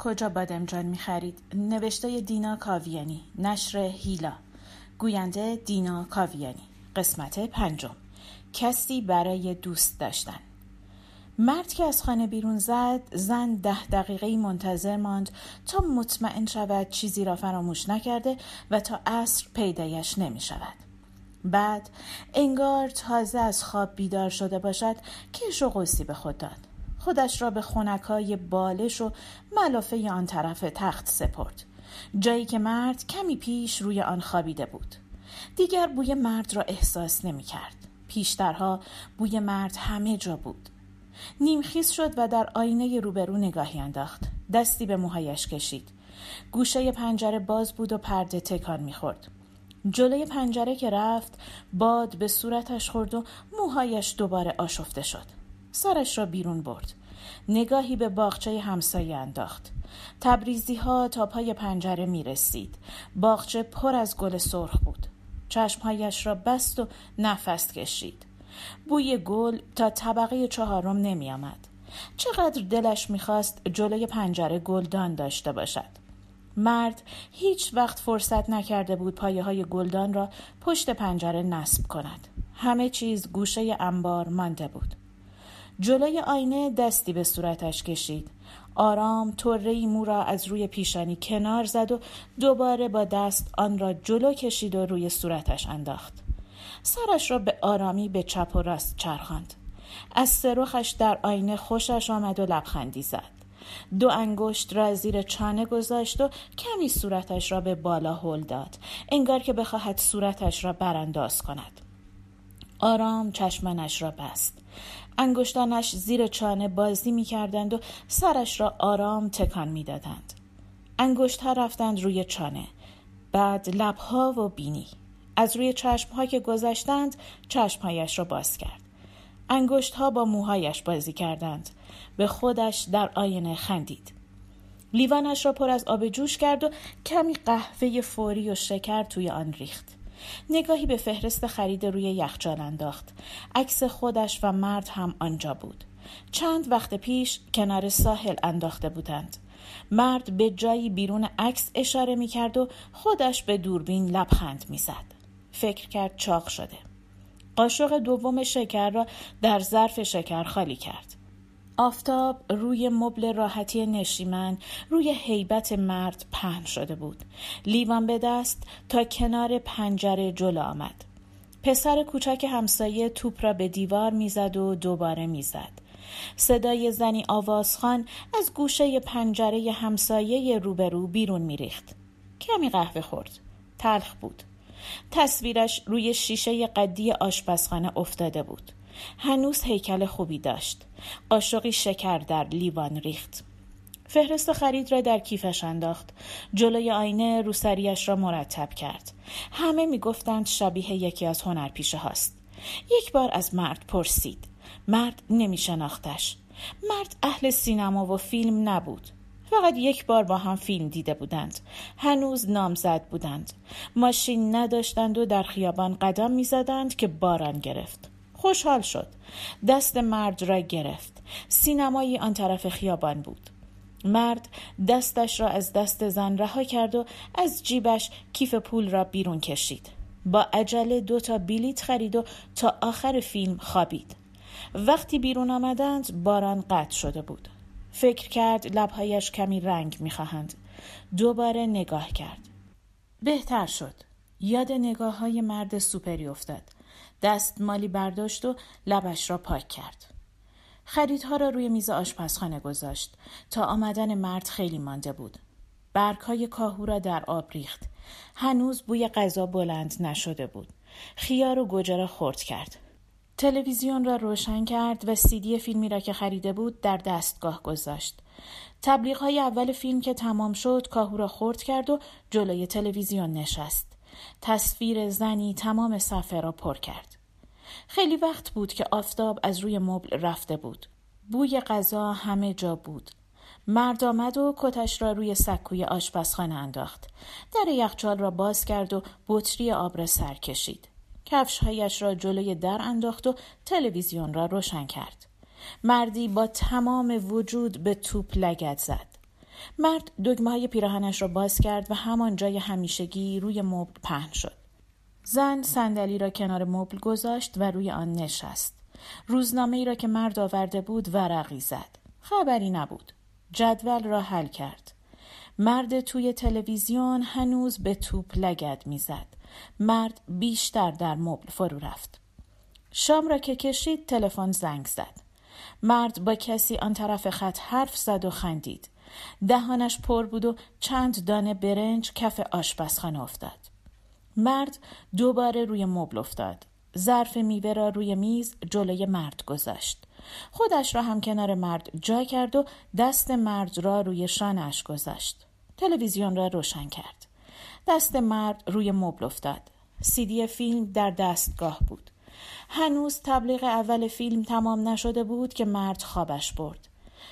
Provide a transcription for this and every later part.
کجا بادمجان می خرید؟ نوشته دینا کاویانی نشر هیلا. گوینده دینا کاویانی قسمت پنجم. کسی برای دوست داشتن. مرد که از خانه بیرون زد زن ده دقیقه منتظر ماند تا مطمئن شود چیزی را فراموش نکرده و تا عصر پیدایش نمی شود بعد انگار تازه از خواب بیدار شده باشد کش و قوسی به خود داد. خودش را به خونکای بالش و ملافه آن طرف تخت سپرد. جایی که مرد کمی پیش روی آن خوابیده بود. دیگر بوی مرد را احساس نمی کرد. پیشترها بوی مرد همه جا بود. نیمخیز شد و در آینه روبرو نگاهی انداخت. دستی به موهایش کشید. گوشه پنجره باز بود و پرده تکان می‌خورد جلوی پنجره که رفت باد به صورتش خورد و موهایش دوباره آشفته شد. سرش را بیرون برد. نگاهی به باغچه همسایه انداخت. تبریزی ها تا پای پنجره می رسید باغچه پر از گل سرخ بود. چشمهایش را بست و نفس کشید. بوی گل تا طبقه چهارم نمی آمد. چقدر دلش می‌خواست جلوی پنجره گلدان داشته باشد. مرد هیچ وقت فرصت نکرده بود پایه های گلدان را پشت پنجره نصب کند. همه چیز گوشه انبار مانده بود. جلوی آینه دستی به صورتش کشید. آرام طره مو را از روی پیشانی کنار زد و دوباره با دست آن را جلو کشید و روی صورتش انداخت. سرش را به آرامی به چپ و راست چرخاند. از سرخش در آینه خوشش آمد و لبخندی زد. دو انگشت را زیر چانه گذاشت و کمی صورتش را به بالا هل داد. انگار که بخواهد صورتش را برانداز کند. آرام چشمنش را بست. انگشتانش زیر چانه بازی می کردند و سرش را آرام تکان می دادند. انگشت ها رفتند روی چانه. بعد لبها و بینی. از روی چشم ها که گذشتند چشمهایش را باز کرد. انگشت ها با موهایش بازی کردند. به خودش در آینه خندید. لیوانش را پر از آب جوش کرد و کمی قهوه فوری و شکر توی آن ریخت. نگاهی به فهرست خرید روی یخچال انداخت عکس خودش و مرد هم آنجا بود چند وقت پیش کنار ساحل انداخته بودند مرد به جایی بیرون عکس اشاره می کرد و خودش به دوربین لبخند می زد. فکر کرد چاق شده. قاشق دوم شکر را در ظرف شکر خالی کرد. آفتاب روی مبل راحتی نشیمن روی حیبت مرد پهن شده بود. لیوان به دست تا کنار پنجره جلو آمد. پسر کوچک همسایه توپ را به دیوار می‌زد و دوباره می‌زد. صدای زنی آوازخان از گوشه پنجره همسایه روبرو بیرون میریخت. کمی قهوه خورد. تلخ بود. تصویرش روی شیشه قدی آشپزخانه افتاده بود. هنوز هیکل خوبی داشت. قاشقی شکر در لیوان ریخت. فهرست خرید را در کیفش انداخت. جلوی آینه روسریش را مرتب کرد. همه می‌گفتند شبیه یکی از هنرپیشه هاست. یک بار از مرد پرسید. مرد نمی شناختش مرد اهل سینما و فیلم نبود. فقط یک بار با هم فیلم دیده بودند. هنوز نامزد بودند. ماشین نداشتند و در خیابان قدم می‌زدند که باران گرفت. خوشحال شد. دست مرد را گرفت. سینمایی آن طرف خیابان بود. مرد دستش را از دست زن رها کرد و از جیبش کیف پول را بیرون کشید. با عجله دو تا بلیت خرید و تا آخر فیلم خوابید. وقتی بیرون آمدند باران قطع شده بود. فکر کرد لبهایش کمی رنگ می‌خواهند. دوباره نگاه کرد. بهتر شد. یاد نگاه های مرد سوپری افتاد. دست مالی برداشت و لبش را پاک کرد. خریدها را روی میز آشپزخانه گذاشت تا آمدن مرد خیلی مانده بود. برگهای کاهو را در آب ریخت. هنوز بوی غذا بلند نشده بود. خیار و گوجه را خورد کرد. تلویزیون را روشن کرد و سیدی فیلمی را که خریده بود در دستگاه گذاشت. تبلیغ های اول فیلم که تمام شد کاهو را خورد کرد و جلوی تلویزیون نشست. تصویر زنی تمام صفحه را پر کرد. خیلی وقت بود که آفتاب از روی مبل رفته بود. بوی غذا همه جا بود. مرد آمد و کتش را روی سکوی آشپزخانه انداخت. در یخچال را باز کرد و بطری آب را سر کشید. کفشهایش را جلوی در انداخت و تلویزیون را روشن کرد. مردی با تمام وجود به توپ لگت زد مرد دگمه های پیراهنش را باز کرد و همان جای همیشگی روی مبل پهن شد. زن صندلی را کنار مبل گذاشت و روی آن نشست. روزنامه ای را که مرد آورده بود ورقی زد. خبری نبود. جدول را حل کرد. مرد توی تلویزیون هنوز به توپ لگد می‌زد. مرد بیشتر در مبل فرو رفت. شام را که کشید تلفن زنگ زد. مرد با کسی آن طرف خط حرف زد و خندید. دهانش پر بود و چند دانه برنج کف آشپزخانه افتاد. مرد دوباره روی مبل افتاد. ظرف میوه را روی میز جلوی مرد گذاشت. خودش را هم کنار مرد جا کرد و دست مرد را روی شانش گذاشت. تلویزیون را روشن کرد. دست مرد روی مبل افتاد. سیدی فیلم در دستگاه بود. هنوز تبلیغ اول فیلم تمام نشده بود که مرد خوابش برد.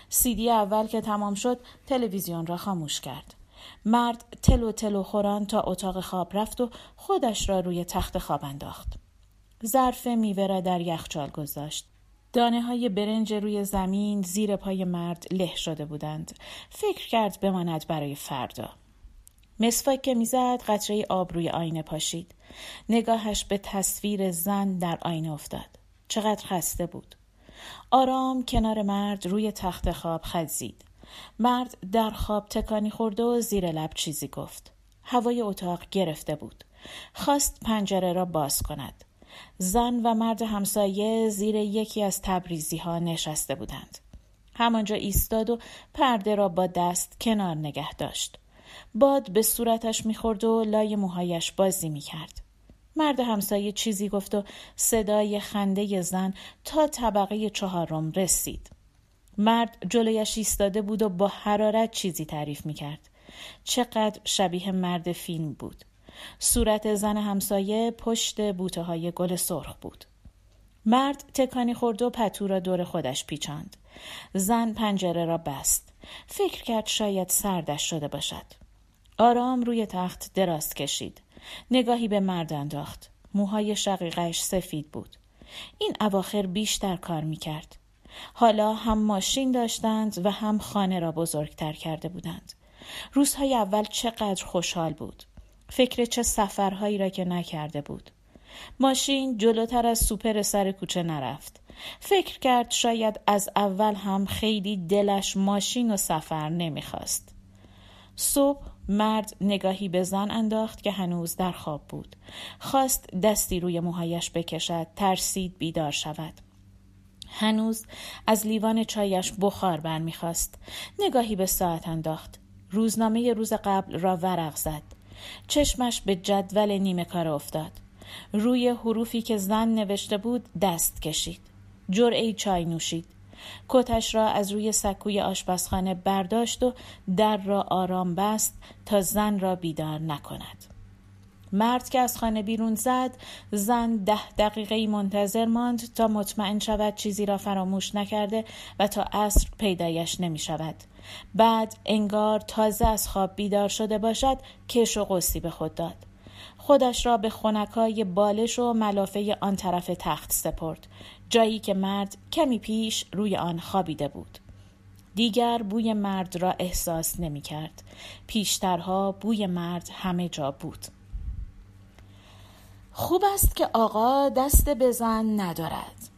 سیدی اول که تمام شد تلویزیون را خاموش کرد مرد تلو تلو خوران تا اتاق خواب رفت و خودش را روی تخت خواب انداخت ظرف میوه را در یخچال گذاشت دانه های برنج روی زمین زیر پای مرد له شده بودند. فکر کرد بماند برای فردا. مسواک که می‌زد قطره آب روی آینه پاشید. نگاهش به تصویر زن در آینه افتاد. چقدر خسته بود. آرام کنار مرد روی تخت خواب خزید. مرد در خواب تکانی خورده و زیر لب چیزی گفت. هوای اتاق گرفته بود. خواست پنجره را باز کند. زن و مرد همسایه زیر یکی از تبریزی ها نشسته بودند. همانجا ایستاد و پرده را با دست کنار نگه داشت. باد به صورتش می‌خورد و لای موهایش بازی می‌کرد. مرد همسایه چیزی گفت و صدای خنده زن تا طبقه چهارم رسید. مرد جلویش ایستاده بود و با حرارت چیزی تعریف می‌کرد. چقدر شبیه مرد فیلم بود. صورت زن همسایه پشت بوته های گل سرخ بود. مرد تکانی خورد و پتو را دور خودش پیچاند. زن پنجره را بست. فکر کرد شاید سردش شده باشد. آرام روی تخت دراز کشید. نگاهی به مرد انداخت. موهای شقیقش سفید بود. این اواخر بیشتر کار می کرد. حالا هم ماشین داشتند و هم خانه را بزرگتر کرده بودند. روزهای اول چقدر خوشحال بود. فکر چه سفرهایی را که نکرده بود. ماشین جلوتر از سوپر سر کوچه نرفت. فکر کرد شاید از اول هم خیلی دلش ماشین و سفر نمی‌خواست. صبح مرد نگاهی به زن انداخت که هنوز در خواب بود. خواست دستی روی موهایش بکشد ترسید بیدار شود. هنوز از لیوان چایش بخار برمیخواست. نگاهی به ساعت انداخت. روزنامه روز قبل را ورق زد. چشمش به جدول نیمه کار افتاد. روی حروفی که زن نوشته بود دست کشید. جرعه چای نوشید. کتش را از روی سکوی آشپزخانه برداشت و در را آرام بست تا زن را بیدار نکند. مرد که از خانه بیرون زد زن ده دقیقه منتظر ماند تا مطمئن شود چیزی را فراموش نکرده و تا عصر پیدایش نمی شود. بعد انگار تازه از خواب بیدار شده باشد کش و قصی به خود داد. خودش را به خونکای بالش و ملافه آن طرف تخت سپرد جایی که مرد کمی پیش روی آن خوابیده بود. دیگر بوی مرد را احساس نمی کرد. پیشترها بوی مرد همه جا بود. خوب است که آقا دست بزن ندارد.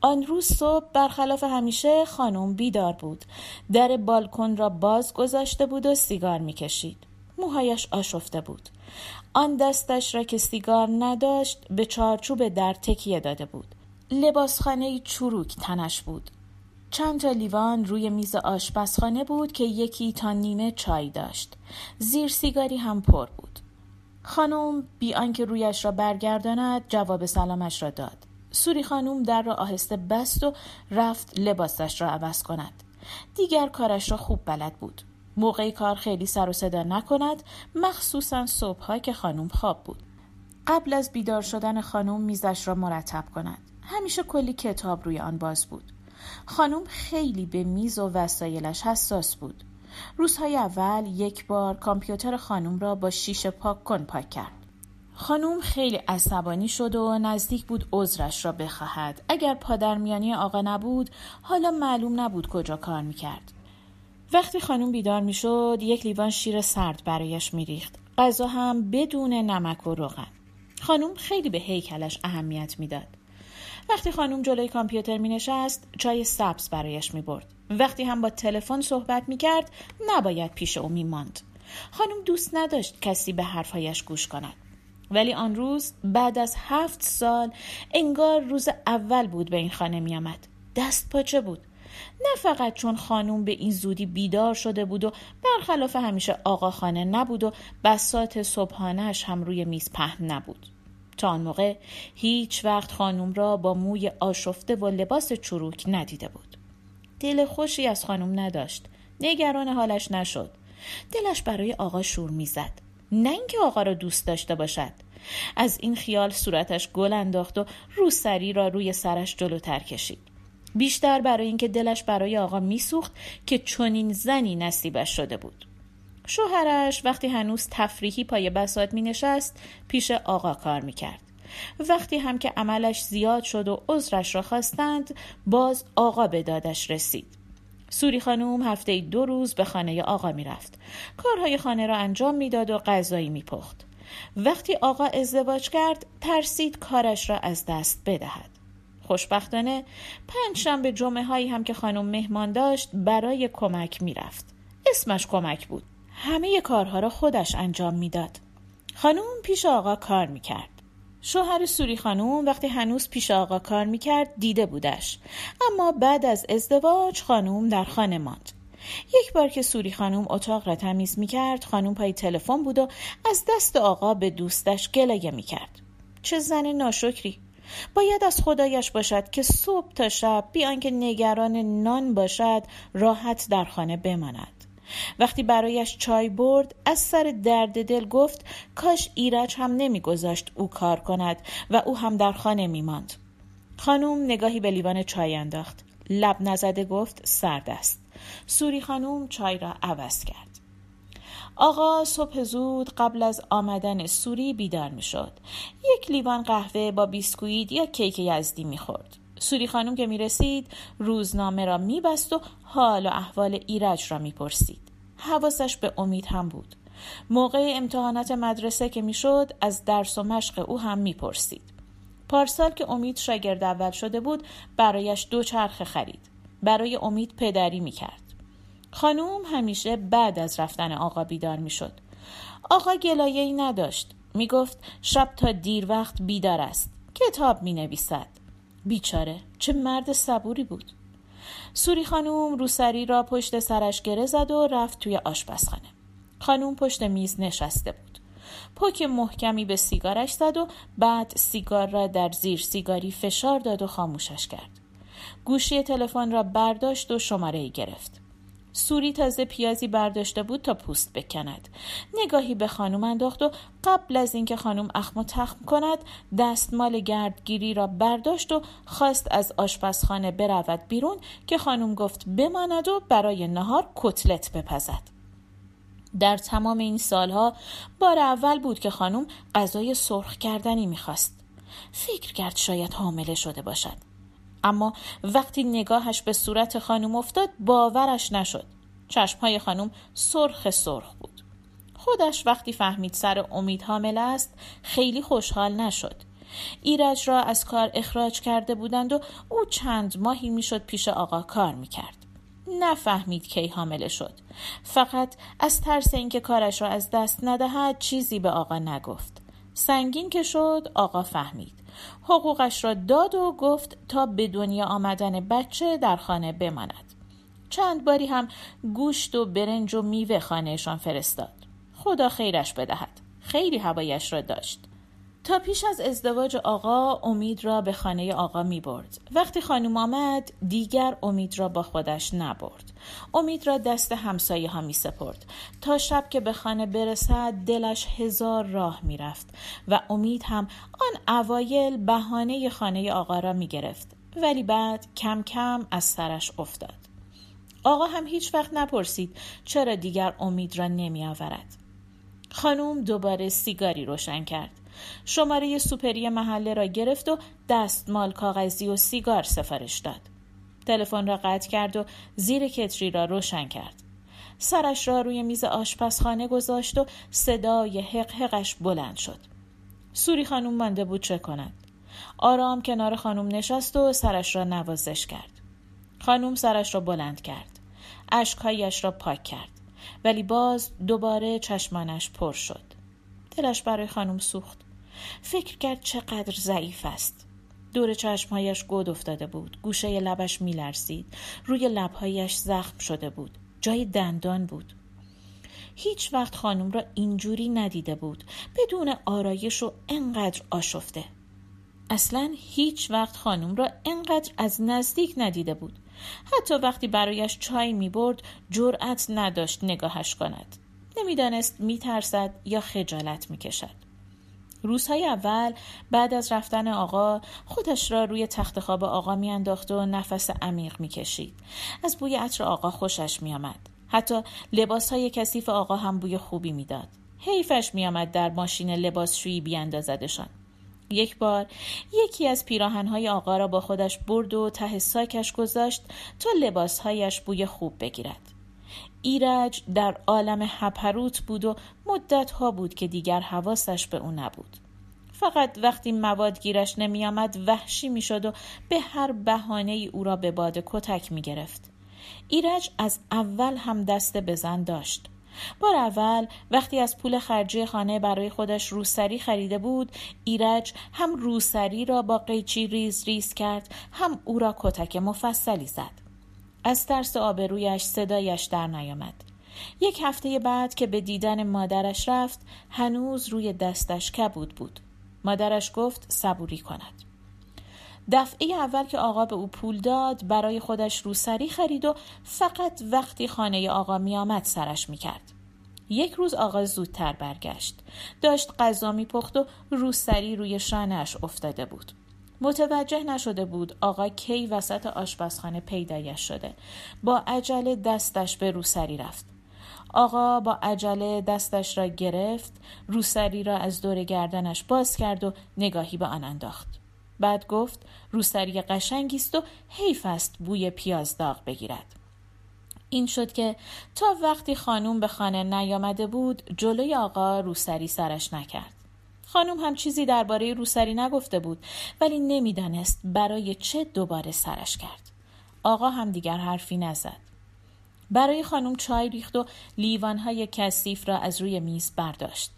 آن روز صبح برخلاف همیشه خانم بیدار بود. در بالکن را باز گذاشته بود و سیگار می‌کشید. موهایش آشفته بود. آن دستش را که سیگار نداشت به چارچوب در تکیه داده بود. لباسخانه چروک تنش بود. چند تا لیوان روی میز آشپزخانه بود که یکی تا نیمه چای داشت. زیر سیگاری هم پر بود. خانم بی آنکه رویش را برگرداند جواب سلامش را داد. سوری خانم در را آهسته بست و رفت لباسش را عوض کند. دیگر کارش را خوب بلد بود. موقعی کار خیلی سر و صدا نکند مخصوصا صبحها که خانم خواب بود. قبل از بیدار شدن خانم میزش را مرتب کند. همیشه کلی کتاب روی آن باز بود. خانم خیلی به میز و وسایلش حساس بود. روزهای اول یک بار کامپیوتر خانم را با شیشه پاک کن پاک کرد. خانوم خیلی عصبانی شد و نزدیک بود عذرش را بخواهد اگر پادرمیانی آقا نبود حالا معلوم نبود کجا کار می‌کرد وقتی خانوم بیدار می‌شد یک لیوان شیر سرد برایش میریخت غذا هم بدون نمک و روغن خانوم خیلی به هیکلش اهمیت می‌داد وقتی خانوم جلوی کامپیوتر می نشست چای سبز برایش می برد. وقتی هم با تلفن صحبت می کرد نباید پیش او می ماند. خانوم دوست نداشت کسی به حرفهایش گوش کند. ولی آن روز بعد از هفت سال انگار روز اول بود به این خانه می آمد. دست پاچه بود. نه فقط چون خانوم به این زودی بیدار شده بود و برخلاف همیشه آقا خانه نبود و بسات صبحانهش هم روی میز پهن نبود. تا آن موقع هیچ وقت خانوم را با موی آشفته و لباس چروک ندیده بود. دل خوشی از خانوم نداشت. نگران حالش نشد. دلش برای آقا شور می‌زد. نه اینکه آقا را دوست داشته باشد. از این خیال صورتش گل انداخت و روسری را روی سرش جلوتر کشید. بیشتر برای اینکه دلش برای آقا میسوخت که چنین زنی نصیبش شده بود. شوهرش وقتی هنوز تفریحی پای بسات می نشست پیش آقا کار می کرد. وقتی هم که عملش زیاد شد و عذرش را خواستند باز آقا به دادش رسید. سوری خانوم هفته دو روز به خانه آقا می رفت. کارهای خانه را انجام می‌داد و غذایی می پخت. وقتی آقا ازدواج کرد ترسید کارش را از دست بدهد. خوشبختانه پنج شنبه جمعه هایی هم که خانم مهمان داشت برای کمک می رفت. اسمش کمک بود. همه کارها را خودش انجام می‌داد. خانوم پیش آقا کار می‌کرد. شوهر سوری خانوم وقتی هنوز پیش آقا کار می‌کرد دیده بودش اما بعد از ازدواج خانوم در خانه ماند یک بار که سوری خانوم اتاق را تمیز می‌کرد خانوم پای تلفن بود و از دست آقا به دوستش گلایه می‌کرد چه زن ناشکری باید از خدایش باشد که صبح تا شب بیان که نگران نان باشد راحت در خانه بماند. وقتی برایش چای برد از سر درد دل گفت کاش ایرج هم نمیگذاشت او کار کند و او هم در خانه میماند. خانوم نگاهی به لیوان چای انداخت. لب نزده گفت سرد است. سوری خانوم چای را عوض کرد. آقا صبح زود قبل از آمدن سوری بیدار می شد. یک لیوان قهوه با بیسکویت یا کیک یزدی می خورد. سوری خانم که می رسید روزنامه را می بست و حال و احوال ایرج را می پرسید. حواسش به امید هم بود. موقع امتحانات مدرسه که می‌شد از درس و مشق او هم می‌پرسید. پارسال که امید شاگرد اول شده بود برایش دو چرخ خرید. برای امید پدری می‌کرد. خانوم همیشه بعد از رفتن آقا بیدار می‌شد. آقا گلایه ای نداشت. می‌گفت شب تا دیر وقت بیدار است. کتاب می نویسد. بیچاره چه مرد صبوری بود. سوری خانوم روسری را پشت سرش گره زد و رفت توی آشپزخانه. خانوم پشت میز نشسته بود. پک محکمی به سیگارش زد و بعد سیگار را در زیر سیگاری فشار داد و خاموشش کرد. گوشی تلفن را برداشت و شماره گرفت. سوری تازه پیازی برداشته بود تا پوست بکند. نگاهی به خانم انداخت و قبل از اینکه خانم اخم و تخم کند دستمال گردگیری را برداشت و خواست از آشپزخانه برود بیرون که خانم گفت بماند و برای نهار کتلت بپزد. در تمام این سالها بار اول بود که خانم غذای سرخ کردنی می‌خواست. فکر کرد شاید حامله شده باشد. اما وقتی نگاهش به صورت خانم افتاد باورش نشد. چشمهای خانم سرخ سرخ بود. خودش وقتی فهمید سر امید حامل است خیلی خوشحال نشد. ایرج را از کار اخراج کرده بودند و او چند ماهی می‌شد پیش آقا کار می‌کرد. نفهمید کی حامله شد. فقط از ترس اینکه کارش را از دست ندهد چیزی به آقا نگفت. سنگین که شد آقا فهمید. حقوقش را داد و گفت تا به دنیا آمدن بچه در خانه بماند. چند باری هم گوشت و برنج و میوه خانهشان فرستاد. خدا خیرش بدهد. خیلی هوایش را داشت. تا پیش از ازدواج آقا امید را به خانه آقا می برد. وقتی خانم آمد دیگر امید را با خودش نبرد. امید را دست همسایه ها می سپرد. تا شب که به خانه برسد دلش هزار راه می رفت و امید هم آن اوایل بهانه خانه آقا را می گرفت. ولی بعد کم کم از سرش افتاد. آقا هم هیچ وقت نپرسید چرا دیگر امید را نمی آورد. خانوم دوباره سیگاری روشن کرد. شماره سوپری محله را گرفت و دستمال کاغذی و سیگار سفارش داد. تلفن را قطع کرد و زیر کتری را روشن کرد. سرش را روی میز آشپزخانه گذاشت و صدای حق حقش بلند شد. سوری خانم مانده بود چه کند؟ آرام کنار خانم نشست و سرش را نوازش کرد. خانم سرش را بلند کرد. اشکهایش را پاک کرد. ولی باز دوباره چشمانش پر شد. دلش برای خانم سوخت. فکر کرد چقدر ضعیف است. دور چشمهایش گود افتاده بود. گوشه لبش میلرزید. روی لبهایش زخم شده بود. جای دندان بود. هیچ وقت خانم را اینجوری ندیده بود. بدون آرایش و انقدر آشفته. اصلا هیچ وقت خانم را انقدر از نزدیک ندیده بود. حتی وقتی برایش چای می برد جرأت نداشت نگاهش کند. نمی‌دانست میترسد یا خجالت می‌کشد. روزهای اول بعد از رفتن آقا خودش را روی تخت خواب آقا میانداخت و نفس عمیق می‌کشید. از بوی عطر آقا خوشش میآمد. حتی لباس های کثیف آقا هم بوی خوبی می‌داد. حیفش میآمد در ماشین لباسشویی بیاندازدشان. یک بار یکی از پیراهنهای آقا را با خودش برد و ته ساکش گذاشت تا لباسهایش بوی خوب بگیرد. ایرج در عالم هپروت بود و مدت ها بود که دیگر حواسش به او نبود فقط وقتی مواد گیرش نمی آمد وحشی می شد و به هر بهانه ای او را به باد کتک می گرفت. ایرج از اول هم دست بزن داشت. بار اول وقتی از پول خرجی خانه برای خودش روسری خریده بود ایرج هم روسری را با قیچی ریز ریز کرد هم او را کتک مفصلی زد از ترس آبرویش صدایش در نیامد یک هفته بعد که به دیدن مادرش رفت هنوز روی دستش کبود بود مادرش گفت صبوری کند دفعه اول که آقا به او پول داد برای خودش روسری خرید و فقط وقتی خانه آقا می آمد سرش می کرد. یک روز آقا زودتر برگشت. داشت غذا می پخت و روسری روی شانهش افتاده بود. متوجه نشده بود آقا کی وسط آشپزخانه پیدایش شده. با عجله دستش به روسری رفت. آقا با عجله دستش را گرفت روسری را از دور گردنش باز کرد و نگاهی به آن انداخت بعد گفت روسری قشنگی است و حیف است بوی پیاز داغ بگیرد این شد که تا وقتی خانوم به خانه نیامده بود جلوی آقا روسری سرش نکرد خانوم هم چیزی درباره روسری نگفته بود ولی نمی‌دانست برای چه دوباره سرش کرد. آقا هم دیگر حرفی نزد. برای خانم چای ریخت و لیوانهای کثیف را از روی میز برداشت.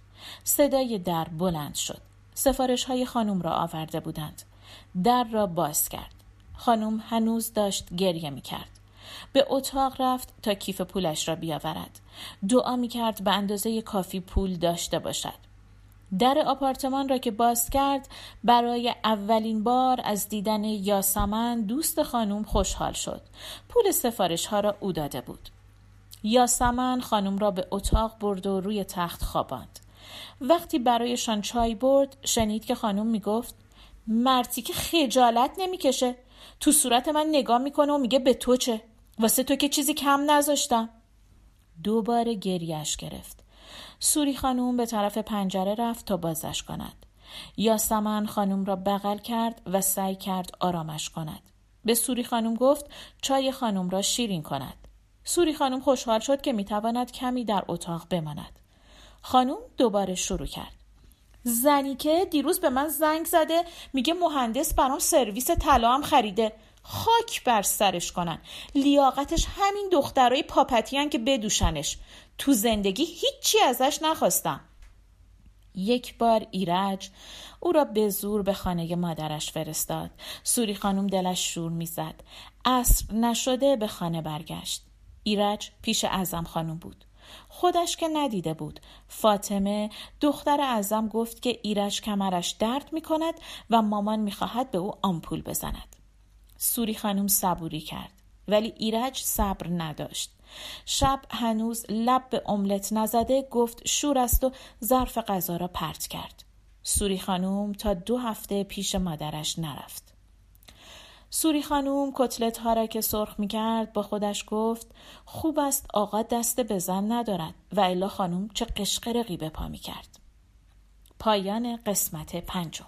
صدای در بلند شد. سفارش های خانم را آورده بودند. در را باز کرد. خانم هنوز داشت گریه می کرد به اتاق رفت تا کیف پولش را بیاورد. دعا می کرد به اندازه کافی پول داشته باشد. در آپارتمان را که باز کرد برای اولین بار از دیدن یاسمن دوست خانم خوشحال شد. پول سفارش ها را او داده بود. یاسمن خانم را به اتاق برد و روی تخت خواباند. وقتی برایشان چای برد شنید که خانم می گفت مرتی که خجالت نمی‌کشه. تو صورت من نگاه می‌کنه و میگه به تو چه؟ واسه تو که چیزی کم نذاشتم. دوباره گریش گرفت. سوری خانوم به طرف پنجره رفت تا بازش کند. یاسمن خانوم را بغل کرد و سعی کرد آرامش کند. به سوری خانوم گفت چای خانوم را شیرین کند. سوری خانوم خوشحال شد که می‌تواند کمی در اتاق بماند. خانوم دوباره شروع کرد. زنی که دیروز به من زنگ زده میگه مهندس برام سرویس طلا هم خریده. خاک بر سرش کنن. لیاقتش همین دخترای پاپتیان که بدوشنش. تو زندگی هیچی ازش نخواستم. یک بار ایرج او را به زور به خانه مادرش فرستاد. سوری خانم دلش شور می‌زد. عصر نشده به خانه برگشت. ایرج پیش ازم خانم بود. خودش که ندیده بود. فاطمه دختر اعظم گفت که ایرج کمرش درد می کند و مامان می خواهد به او آمپول بزند. سوری خانم صبوری کرد. ولی ایرج صبر نداشت. شب هنوز لب به املت نزده گفت شور است و ظرف غذا را پرت کرد. سوری خانم تا دو هفته پیش مادرش نرفت. سوری خانوم کتلت ها را که سرخ می کرد با خودش گفت خوب است آقا دست به زن ندارد و الا خانوم چه قشقرقی به پا می کرد. پایان قسمت پنجم.